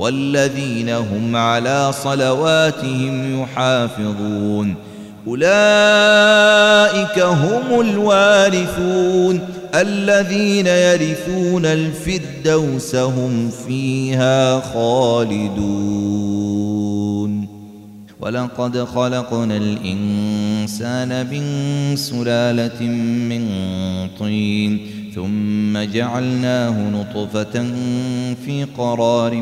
والذين هم على صلواتهم يحافظون. أولئك هم الوارثون. الذين يرثون الفردوس هم فيها خالدون. ولقد خلقنا الإنسان من سلالة من طين. ثم جعلناه نطفة في قرار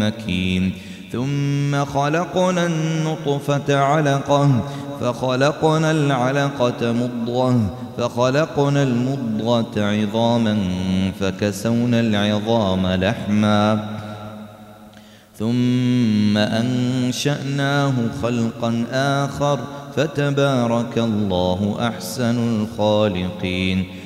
مكين. ثم خلقنا النطفة علقة فخلقنا العلقة مضغة فخلقنا المضغة عظاما فكسونا العظام لحما. ثم أنشأناه خلقا آخر فتبارك الله أحسن الخالقين.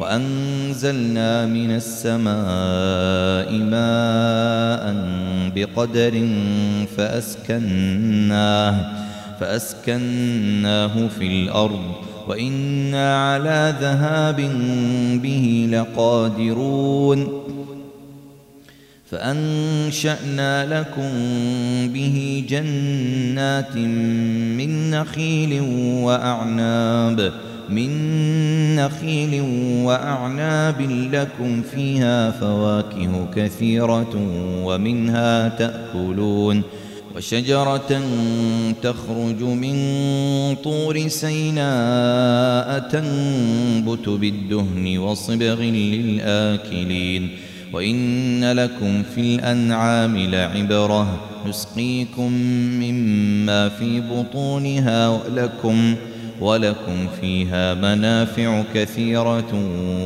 وأنزلنا من السماء ماء بقدر فأسكناه فأسكناه في الأرض وإنا على ذهاب به لقادرون. فأنشأنا لكم به جنات من نخيل وأعناب من نخيل وأعناب لكم فيها فواكه كثيرة ومنها تأكلون وشجرة تخرج من طور سيناء تنبت بالدهن وصبغ للآكلين وإن لكم في الأنعام لعبرة نسقيكم مما في بطونها ولكم ولكم فيها منافع كثيرة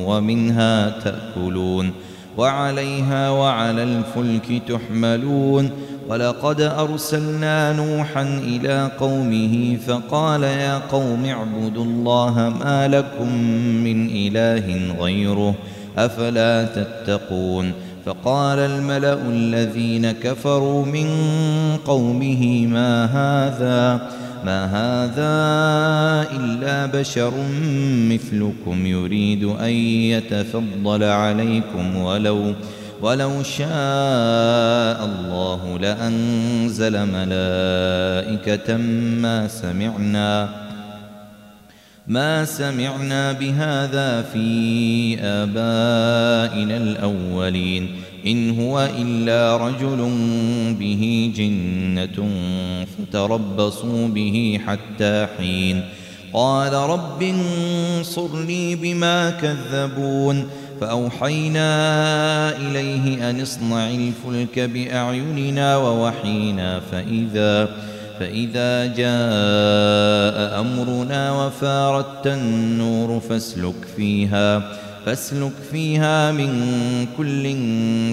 ومنها تأكلون وعليها وعلى الفلك تحملون ولقد أرسلنا نوحا إلى قومه فقال يا قوم اعبدوا الله ما لكم من إله غيره أفلا تتقون فقال الملأ الذين كفروا من قومه ما هذا ما هذا إلا بشر مثلكم يريد أن يتفضل عليكم ولو ولو شاء الله لأنزل ملائكة ما سمعنا ما سمعنا بهذا في آبائنا الأولين. إن هو إلا رجل به جنة فتربصوا به حتى حين. قال رب انصرني بما كذبون. فأوحينا إليه أن اصنع الفلك بأعيننا ووحينا فإذا فإذا جاء أمرنا وفارت النور فاسلك فيها. فاسلك فيها من كل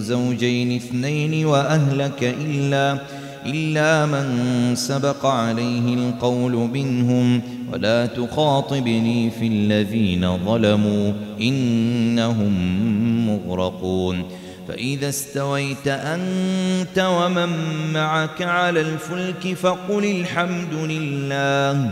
زوجين اثنين وأهلك إلا إلا من سبق عليه القول منهم. ولا تخاطبني في الذين ظلموا إنهم مغرقون. فإذا استويت أنت ومن معك على الفلك فقل الحمد لله.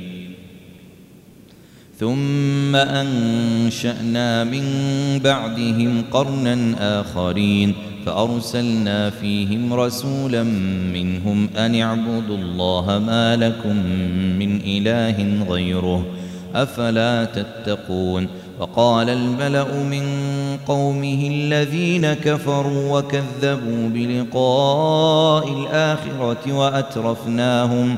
ثم أنشأنا من بعدهم قرنا آخرين فأرسلنا فيهم رسولا منهم أن اعبدوا الله ما لكم من إله غيره أفلا تتقون وقال الملأ من قومه الذين كفروا وكذبوا بلقاء الآخرة وأترفناهم وأترفناهم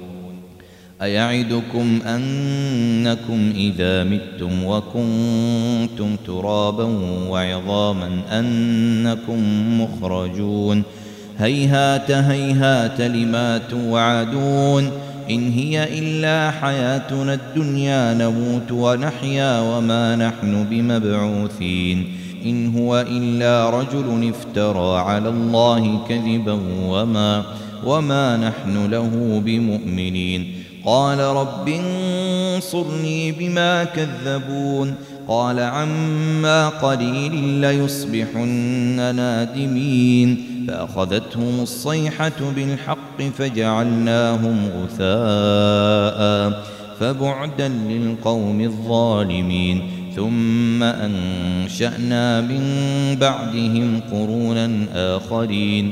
أيعدكم أنكم إذا متم وكنتم ترابا وعظاما أنكم مخرجون هيهات هيهات لما توعدون إن هي إلا حياتنا الدنيا نموت ونحيا وما نحن بمبعوثين إن هو إلا رجل افترى على الله كذبا وما وما نحن له بمؤمنين قال رب انصرني بما كذبون قال عما قليل ليصبحن نادمين فأخذتهم الصيحة بالحق فجعلناهم غثاء فبعدا للقوم الظالمين ثم أنشأنا من بعدهم قرونا آخرين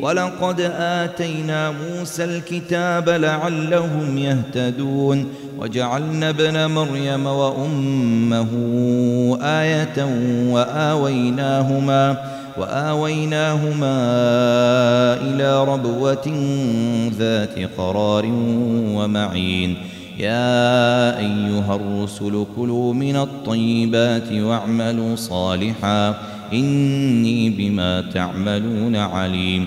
ولقد آتينا موسى الكتاب لعلهم يهتدون وجعلنا ابن مريم وأمه آية وآويناهما وآويناهما إلى ربوة ذات قرار ومعين. يا أيها الرسل كلوا من الطيبات واعملوا صالحا إني بما تعملون عليم.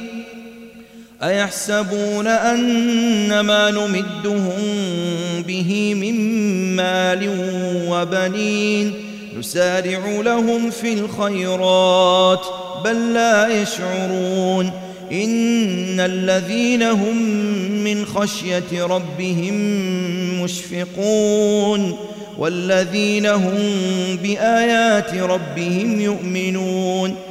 أيحسبون أن ما نمدهم به من مال وبنين نسارع لهم في الخيرات بل لا يشعرون إن الذين هم من خشية ربهم مشفقون والذين هم بآيات ربهم يؤمنون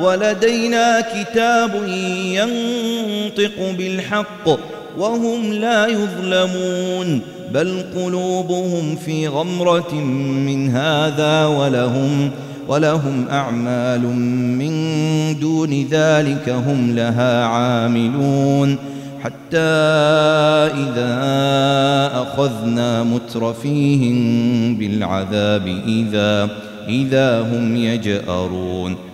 ولدينا كتاب ينطق بالحق وهم لا يظلمون بل قلوبهم في غمرة من هذا ولهم ولهم أعمال من دون ذلك هم لها عاملون. حتى إذا أخذنا مترفيهم بالعذاب إذا إذا هم يجأرون.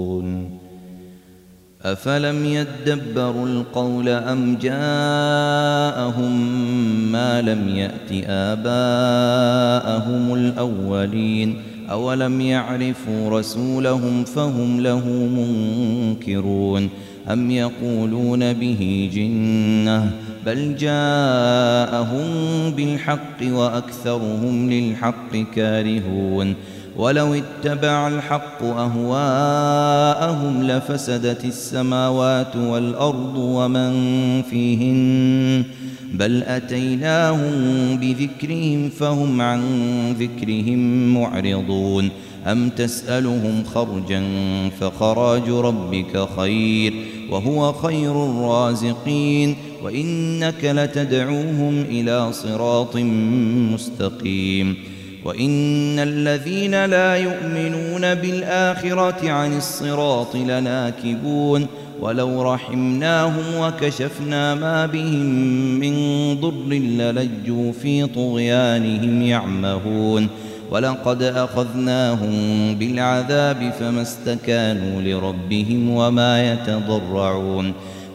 أفلم يدبروا القول أم جاءهم ما لم يأت آباءهم الأولين أولم يعرفوا رسولهم فهم له منكرون أم يقولون به جنة بل جاءهم بالحق وأكثرهم للحق كارهون ولو اتبع الحق أهواءهم لفسدت السماوات والأرض ومن فيهن بل أتيناهم بذكرهم فهم عن ذكرهم معرضون أم تسألهم خرجا فخراج ربك خير وهو خير الرازقين وإنك لتدعوهم إلى صراط مستقيم وإن الذين لا يؤمنون بالآخرة عن الصراط لناكبون ولو رحمناهم وكشفنا ما بهم من ضر للجوا في طغيانهم يعمهون ولقد أخذناهم بالعذاب فما استكانوا لربهم وما يتضرعون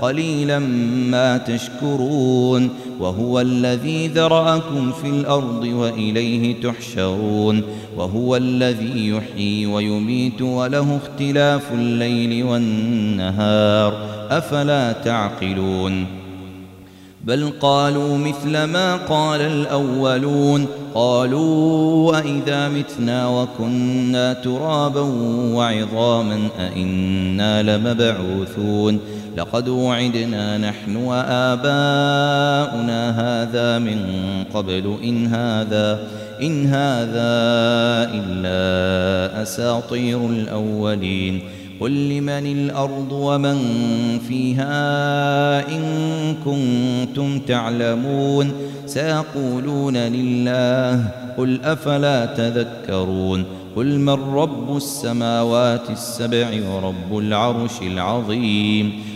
قليلا ما تشكرون وهو الذي ذرأكم في الأرض وإليه تحشرون وهو الذي يحيي ويميت وله اختلاف الليل والنهار أفلا تعقلون بل قالوا مثل ما قال الأولون قالوا وإذا متنا وكنا ترابا وعظاما أئنا لمبعوثون لقد وعدنا نحن وآباؤنا هذا من قبل. إن هذا إن هذا إلا أساطير الأولين. قل لمن الأرض ومن فيها إن كنتم تعلمون. سيقولون لله قل أفلا تذكرون؟ قل من رب السماوات السبع ورب العرش العظيم.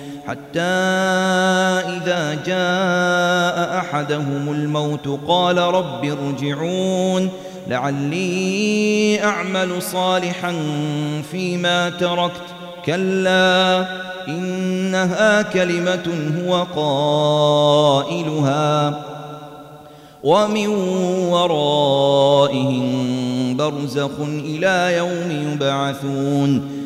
حتى إذا جاء أحدهم الموت قال رب ارجعون لعلي أعمل صالحا فيما تركت. كلا إنها كلمة هو قائلها ومن ورائهم برزخ إلى يوم يبعثون.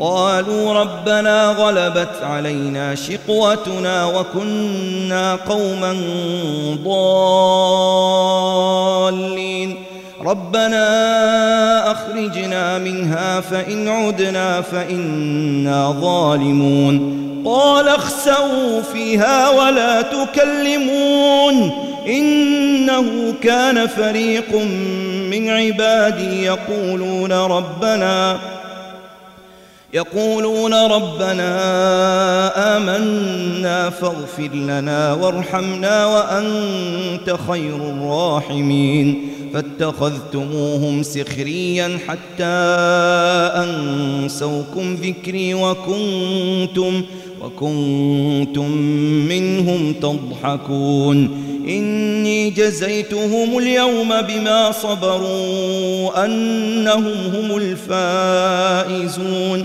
قالوا ربنا غلبت علينا شقوتنا وكنا قوما ضالين. ربنا أخرجنا منها فإن عدنا فإنا ظالمون. قال اخسوا فيها ولا تكلمون. إنه كان فريق من عبادي يقولون ربنا يقولون ربنا آمنا فاغفر لنا وارحمنا وأنت خير الراحمين. فاتخذتموهم سخريا حتى أنسوكم ذكري وكنتم وكنتم منهم تضحكون. إني جزيتهم اليوم بما صبروا أنهم هم الفائزون.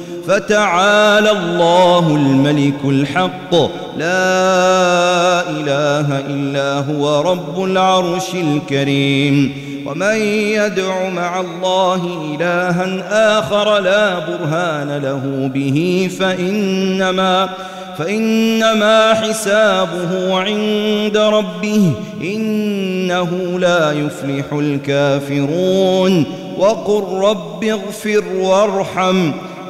فتعالى الله الملك الحق. لا إله إلا هو رب العرش الكريم. ومن يدع مع الله إلها آخر لا برهان له به فإنما فإنما حسابه عند ربه. إنه لا يفلح الكافرون. وقل رب اغفر وارحم.